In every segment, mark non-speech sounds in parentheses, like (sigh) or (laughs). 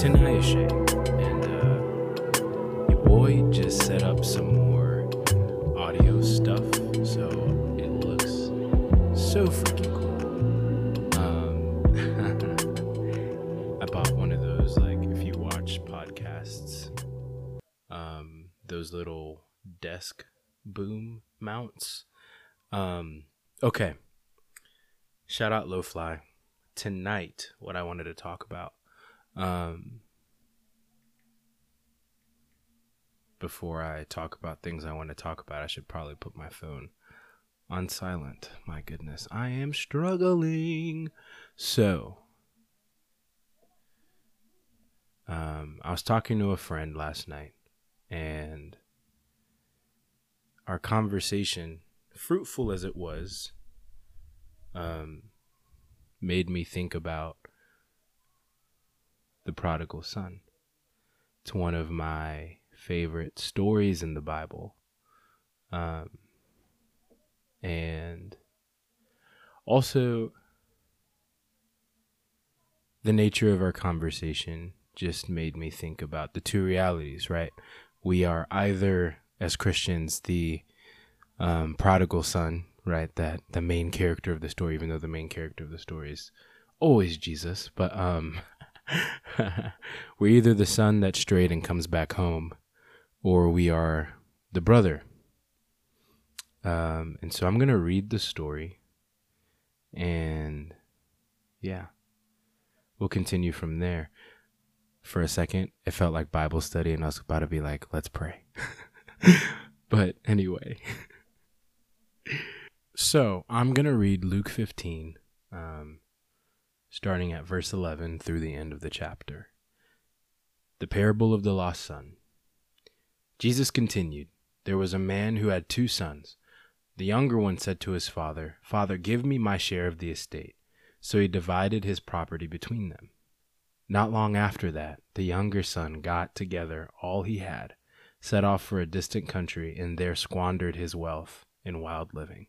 Tanayashe, and uh, your boy just set up some more audio stuff, so it looks so freaking cool. Um, (laughs) I bought one of those, like, if you watch podcasts, um, those little desk boom mounts. Um, okay. Shout out LoFly. Tonight, what I wanted to talk about. Um, before I talk about things I want to talk about, I should probably put my phone on silent. My goodness, I am struggling. So, um, I was talking to a friend last night, and our conversation, fruitful as it was, um, made me think about the prodigal son. It's one of my favorite stories in the Bible. Um, and also, the nature of our conversation just made me think about the two realities, right? We are either, as Christians, the um, prodigal son, right? That the main character of the story, even though the main character of the story is always Jesus, but um, (laughs) (laughs) we're either the son that strayed and comes back home, or we are the brother. Um, and so I'm gonna read the story, and yeah, we'll continue from there. For a second, it felt like Bible study, and I was about to be like, "Let's pray." (laughs) but anyway. (laughs) So I'm going to read Luke 15, um, starting at verse 11 through the end of the chapter. The parable of the lost son. Jesus continued There was a man who had two sons. The younger one said to his father, Father, give me my share of the estate. So he divided his property between them. Not long after that, the younger son got together all he had, set off for a distant country, and there squandered his wealth in wild living.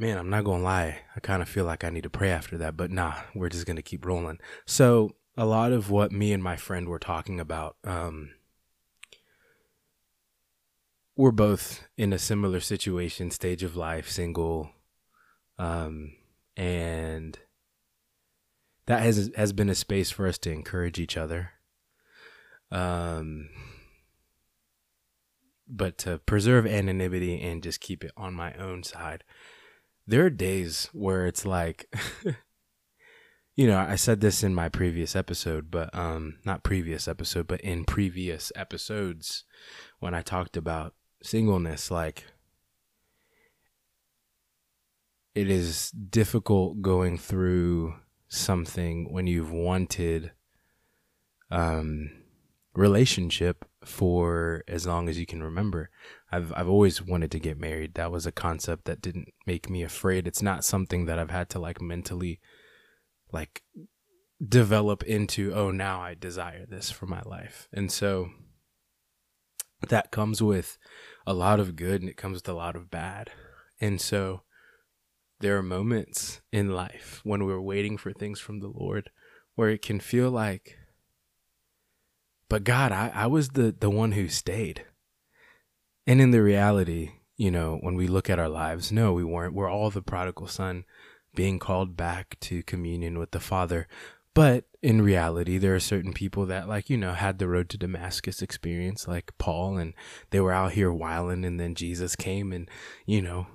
Man, I'm not gonna lie. I kind of feel like I need to pray after that, but nah, we're just gonna keep rolling. So, a lot of what me and my friend were talking about, um, we're both in a similar situation, stage of life, single, um, and that has has been a space for us to encourage each other. Um, but to preserve anonymity and just keep it on my own side. There are days where it's like, (laughs) you know, I said this in my previous episode, but um, not previous episode, but in previous episodes when I talked about singleness, like it is difficult going through something when you've wanted um relationship for as long as you can remember. I've I've always wanted to get married. That was a concept that didn't make me afraid. It's not something that I've had to like mentally like develop into, oh, now I desire this for my life. And so that comes with a lot of good and it comes with a lot of bad. And so there are moments in life when we're waiting for things from the Lord where it can feel like but God, I, I was the, the one who stayed. And in the reality, you know, when we look at our lives, no, we weren't. We're all the prodigal son being called back to communion with the Father. But in reality, there are certain people that, like, you know, had the road to Damascus experience, like Paul, and they were out here whiling, and then Jesus came and, you know,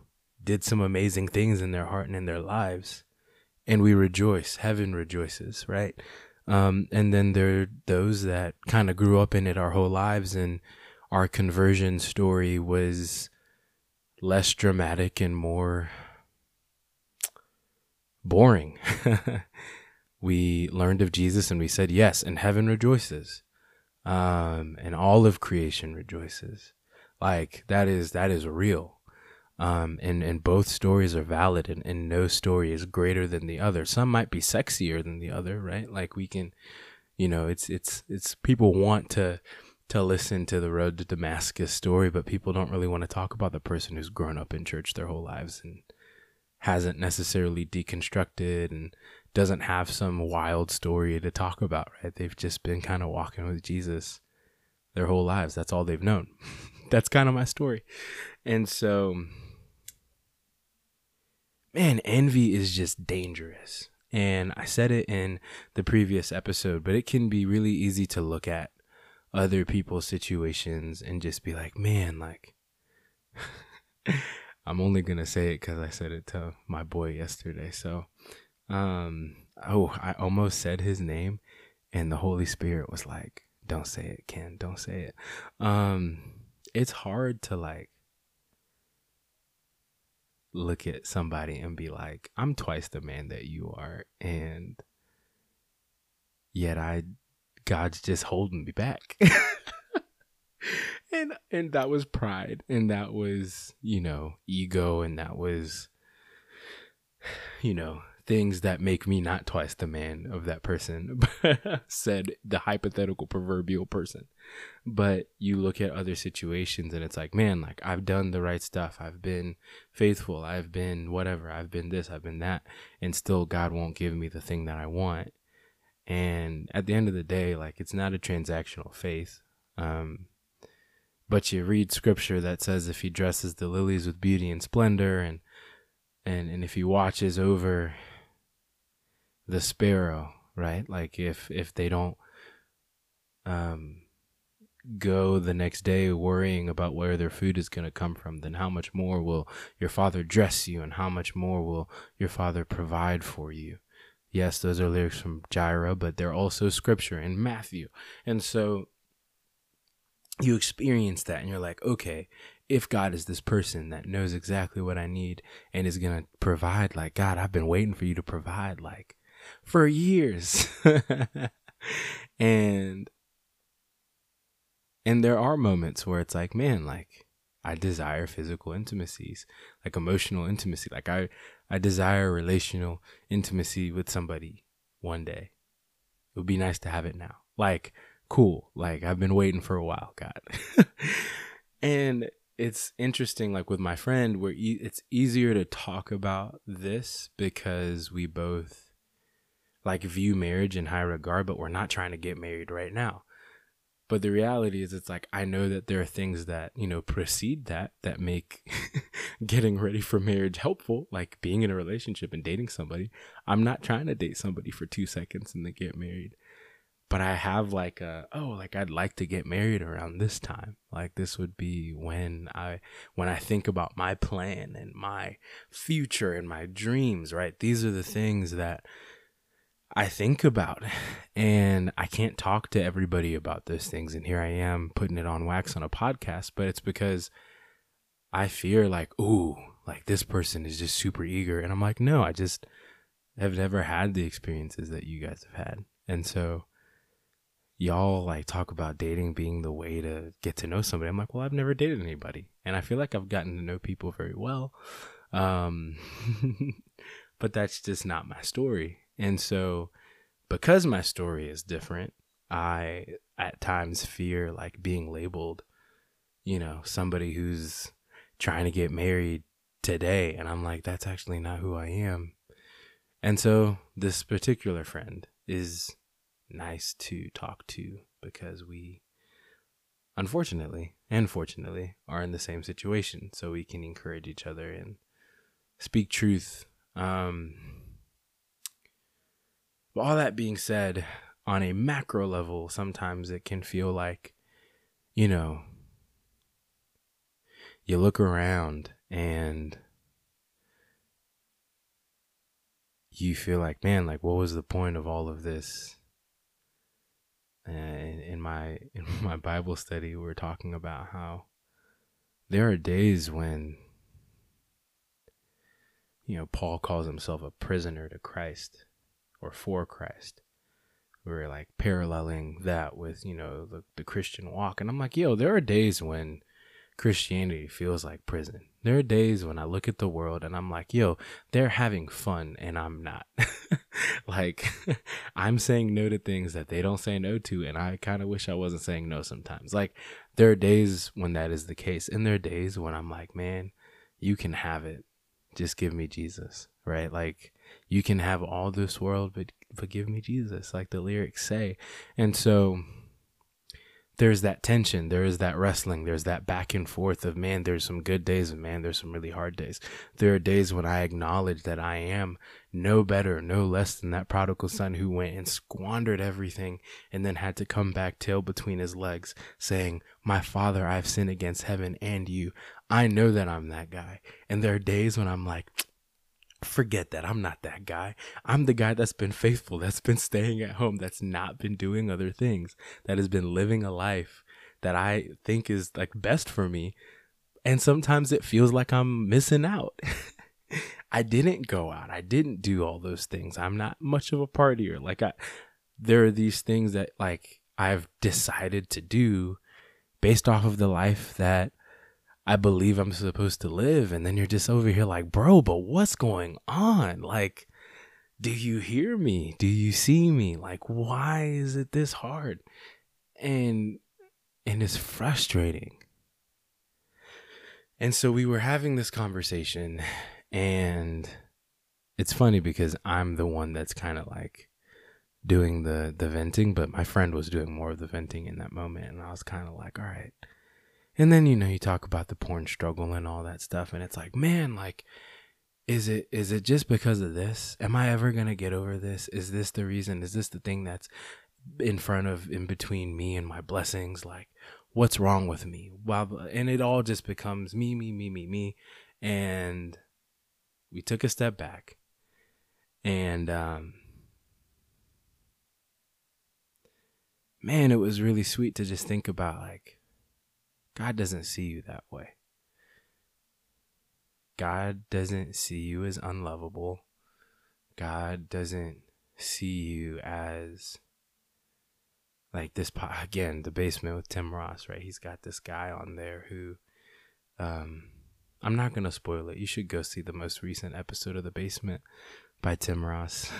did some amazing things in their heart and in their lives. And we rejoice. Heaven rejoices, right? Um, and then there are those that kind of grew up in it our whole lives, and our conversion story was less dramatic and more boring. (laughs) we learned of Jesus and we said yes, and heaven rejoices, um, and all of creation rejoices. Like that is that is real um, and and both stories are valid and, and no story is greater than the other. Some might be sexier than the other right? Like we can you know it's it's it's people want to to listen to the road to damascus story but people don't really want to talk about the person who's grown up in church their whole lives and hasn't necessarily deconstructed and doesn't have some wild story to talk about right? They've just been kind of walking with jesus their whole lives. That's all they've known. (laughs) That's kind of my story. And so man, envy is just dangerous. And I said it in the previous episode, but it can be really easy to look at other people's situations and just be like, man, like, (laughs) I'm only going to say it because I said it to my boy yesterday. So, um, oh, I almost said his name, and the Holy Spirit was like, don't say it, Ken, don't say it. Um, it's hard to like look at somebody and be like, I'm twice the man that you are. And yet I, God's just holding me back. (laughs) and, and that was pride. And that was, you know, ego. And that was, (sighs) you know, things that make me not twice the man of that person, (laughs) said the hypothetical proverbial person. But you look at other situations and it's like, man, like I've done the right stuff. I've been faithful. I've been whatever. I've been this. I've been that. And still, God won't give me the thing that I want. And at the end of the day, like it's not a transactional faith. Um, but you read scripture that says if he dresses the lilies with beauty and splendor and and and if he watches over the sparrow, right? Like if if they don't um go the next day worrying about where their food is going to come from, then how much more will your father dress you and how much more will your father provide for you? Yes, those are lyrics from Jireh, but they're also scripture in Matthew. And so you experience that and you're like, okay, if God is this person that knows exactly what I need and is going to provide, like, God, I've been waiting for you to provide, like, for years. (laughs) and and there are moments where it's like, man, like I desire physical intimacies, like emotional intimacy. Like I I desire relational intimacy with somebody one day. It would be nice to have it now. Like cool. Like I've been waiting for a while, God. (laughs) and it's interesting like with my friend where e- it's easier to talk about this because we both like view marriage in high regard, but we're not trying to get married right now. But the reality is, it's like I know that there are things that, you know, precede that that make (laughs) getting ready for marriage helpful, like being in a relationship and dating somebody. I'm not trying to date somebody for two seconds and then get married. But I have like a, oh, like I'd like to get married around this time. Like this would be when I, when I think about my plan and my future and my dreams, right? These are the things that I think about. And I can't talk to everybody about those things. And here I am putting it on wax on a podcast, but it's because I fear like, ooh, like this person is just super eager. And I'm like, no, I just have never had the experiences that you guys have had. And so y'all like talk about dating being the way to get to know somebody. I'm like, well, I've never dated anybody. And I feel like I've gotten to know people very well. Um, (laughs) but that's just not my story. And so, because my story is different, I at times fear like being labeled, you know, somebody who's trying to get married today. And I'm like, that's actually not who I am. And so, this particular friend is nice to talk to because we, unfortunately and fortunately, are in the same situation. So, we can encourage each other and speak truth. Um, but all that being said, on a macro level, sometimes it can feel like, you know, you look around and you feel like, man, like what was the point of all of this? And in my (laughs) in my Bible study, we we're talking about how there are days when you know Paul calls himself a prisoner to Christ or for Christ. We are like paralleling that with, you know, the, the Christian walk. And I'm like, yo, there are days when Christianity feels like prison. There are days when I look at the world and I'm like, yo, they're having fun and I'm not. (laughs) like, (laughs) I'm saying no to things that they don't say no to. And I kind of wish I wasn't saying no sometimes. Like, there are days when that is the case. And there are days when I'm like, man, you can have it. Just give me Jesus, right? Like, you can have all this world, but but give me Jesus, like the lyrics say. And so there's that tension, there is that wrestling, there's that back and forth of man, there's some good days and man, there's some really hard days. There are days when I acknowledge that I am no better, no less than that prodigal son who went and squandered everything and then had to come back tail between his legs saying, My father, I've sinned against heaven and you. I know that I'm that guy. And there are days when I'm like, forget that. I'm not that guy. I'm the guy that's been faithful, that's been staying at home, that's not been doing other things, that has been living a life that I think is like best for me. And sometimes it feels like I'm missing out. (laughs) I didn't go out. I didn't do all those things. I'm not much of a partier. Like I there are these things that like I've decided to do based off of the life that I believe I'm supposed to live. And then you're just over here like, bro, but what's going on? Like, do you hear me? Do you see me? Like, why is it this hard? And, and it's frustrating. And so we were having this conversation and it's funny because I'm the one that's kind of like doing the the venting, but my friend was doing more of the venting in that moment and I was kind of like, all right, and then you know you talk about the porn struggle and all that stuff and it's like, man, like is it is it just because of this? Am I ever going to get over this? Is this the reason? Is this the thing that's in front of in between me and my blessings like what's wrong with me? Well, and it all just becomes me me me me me and we took a step back and um man, it was really sweet to just think about like God doesn't see you that way. God doesn't see you as unlovable. God doesn't see you as like this again the basement with Tim Ross, right? He's got this guy on there who um I'm not going to spoil it. You should go see the most recent episode of The Basement by Tim Ross.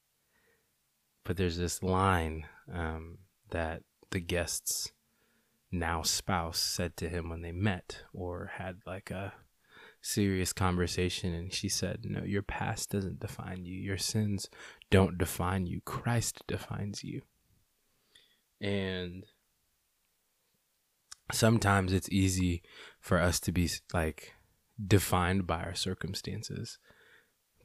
(laughs) but there's this line um, that the guests now spouse said to him when they met or had like a serious conversation and she said, No, your past doesn't define you. Your sins don't define you. Christ defines you. And sometimes it's easy for us to be like defined by our circumstances.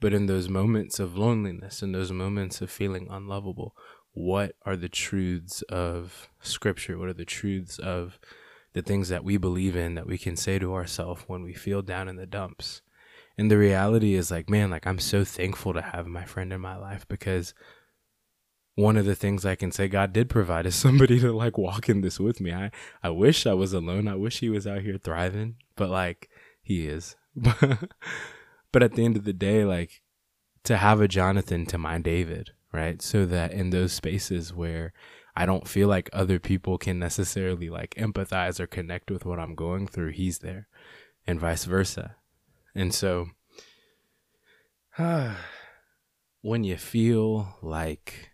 But in those moments of loneliness, in those moments of feeling unlovable, what are the truths of scripture? What are the truths of the things that we believe in that we can say to ourselves when we feel down in the dumps? And the reality is like, man, like I'm so thankful to have my friend in my life because one of the things I can say God did provide is (laughs) somebody to like walk in this with me. I, I wish I was alone. I wish he was out here thriving, but like he is. (laughs) but at the end of the day, like to have a Jonathan to my David, right? So that in those spaces where I don't feel like other people can necessarily like empathize or connect with what I'm going through, he's there and vice versa. And so, (sighs) when you feel like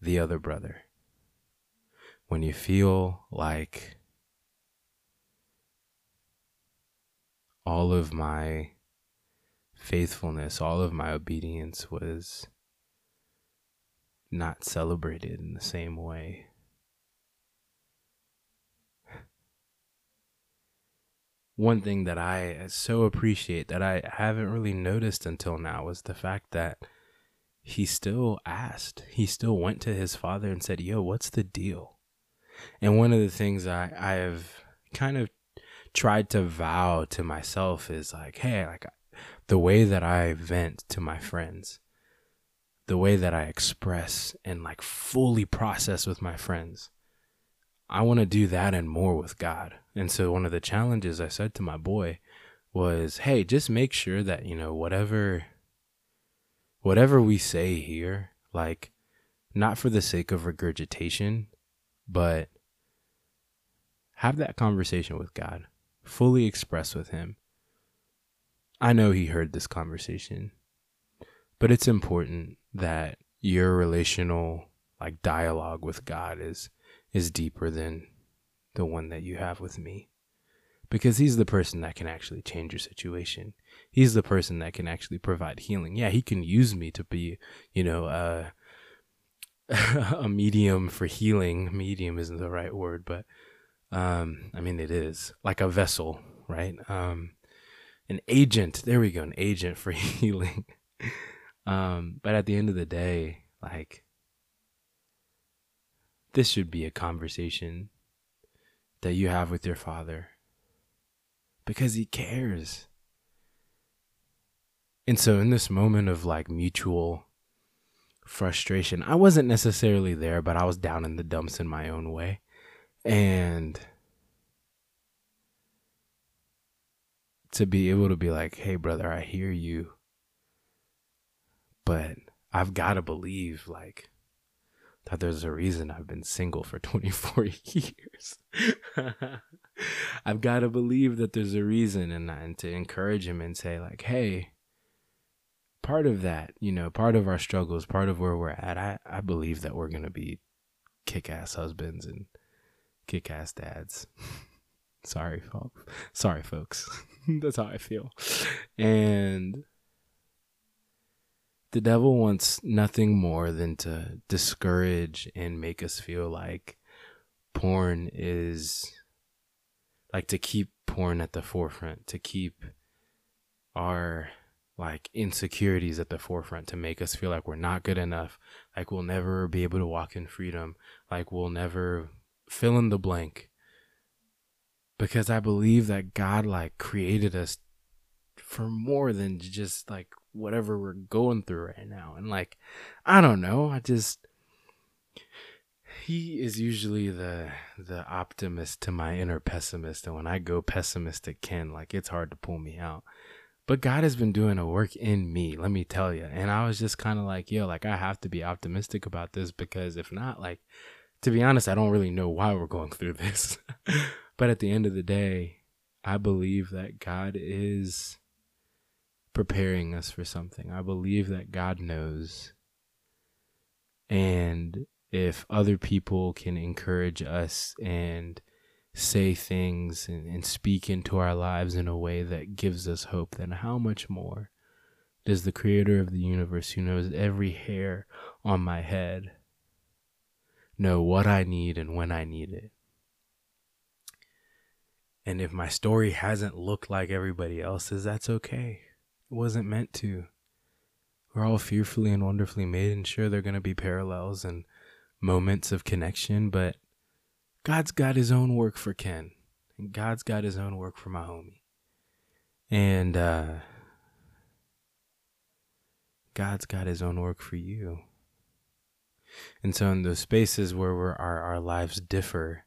the other brother, when you feel like all of my faithfulness, all of my obedience was not celebrated in the same way. One thing that I so appreciate that I haven't really noticed until now was the fact that he still asked. He still went to his father and said, Yo, what's the deal? And one of the things I, I have kind of tried to vow to myself is like, hey, like the way that I vent to my friends, the way that I express and like fully process with my friends, I want to do that and more with God. And so one of the challenges I said to my boy was, hey, just make sure that, you know, whatever whatever we say here, like not for the sake of regurgitation, but have that conversation with God fully express with him. I know he heard this conversation, but it's important that your relational like dialogue with God is is deeper than the one that you have with me. Because he's the person that can actually change your situation. He's the person that can actually provide healing. Yeah, he can use me to be, you know, uh, (laughs) a medium for healing. Medium isn't the right word, but um, I mean, it is like a vessel, right? Um, an agent. There we go. An agent for (laughs) healing. Um, but at the end of the day, like, this should be a conversation that you have with your father because he cares. And so, in this moment of like mutual frustration, I wasn't necessarily there, but I was down in the dumps in my own way. And to be able to be like, hey, brother, I hear you, but I've got to believe, like, that there's a reason I've been single for (laughs) 24 years. (laughs) I've got to believe that there's a reason and, and to encourage him and say, like, hey, part of that, you know, part of our struggles, part of where we're at, I, I believe that we're going to be kick ass husbands and kick ass dads. (laughs) Sorry, folks. Sorry, folks. That's how I feel. And the devil wants nothing more than to discourage and make us feel like porn is like to keep porn at the forefront, to keep our like insecurities at the forefront to make us feel like we're not good enough, like we'll never be able to walk in freedom, like we'll never fill in the blank. Because I believe that God like created us for more than just like whatever we're going through right now. And like I don't know, I just he is usually the the optimist to my inner pessimist and when I go pessimistic Ken, like it's hard to pull me out. But God has been doing a work in me, let me tell you. And I was just kind of like, yo, like I have to be optimistic about this because if not, like to be honest, I don't really know why we're going through (laughs) this. but at the end of the day, I believe that God is preparing us for something. I believe that God knows. And if other people can encourage us and say things and, and speak into our lives in a way that gives us hope, then how much more does the creator of the universe, who knows every hair on my head, know what I need and when I need it? And if my story hasn't looked like everybody else's, that's okay. It wasn't meant to. We're all fearfully and wonderfully made, and sure, there are going to be parallels and moments of connection, but God's got his own work for Ken, and God's got his own work for my homie. And uh, God's got his own work for you. And so, in those spaces where our, our lives differ,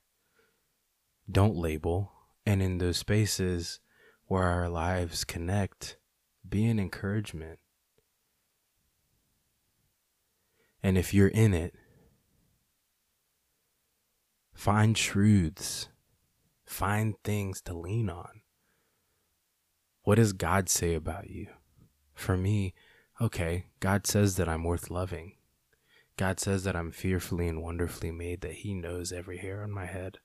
don't label. And in those spaces where our lives connect, be an encouragement. And if you're in it, find truths, find things to lean on. What does God say about you? For me, okay, God says that I'm worth loving. God says that I'm fearfully and wonderfully made, that He knows every hair on my head,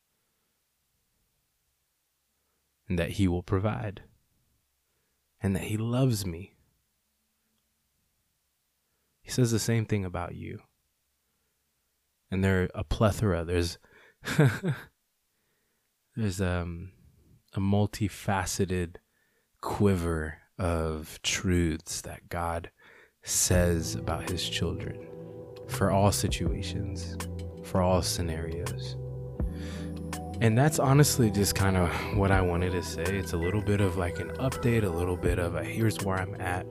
and that He will provide, and that He loves me. He says the same thing about you. And there are a plethora. There's (laughs) there's um a multifaceted quiver of truths that God says about his children for all situations, for all scenarios. And that's honestly just kind of what I wanted to say. It's a little bit of like an update, a little bit of a here's where I'm at,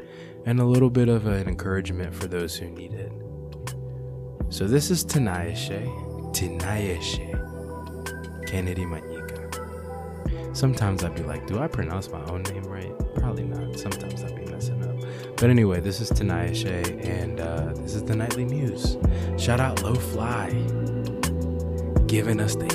and a little bit of an encouragement for those who need it. So this is Tanayeshe, Tanayeshe, Kennedy Manyika. Sometimes I'd be like, do I pronounce my own name right? Probably not. Sometimes I'd be messing up. But anyway, this is Tanayeshe, and uh, this is the Knightly Muse. Shout out LoFly, giving us the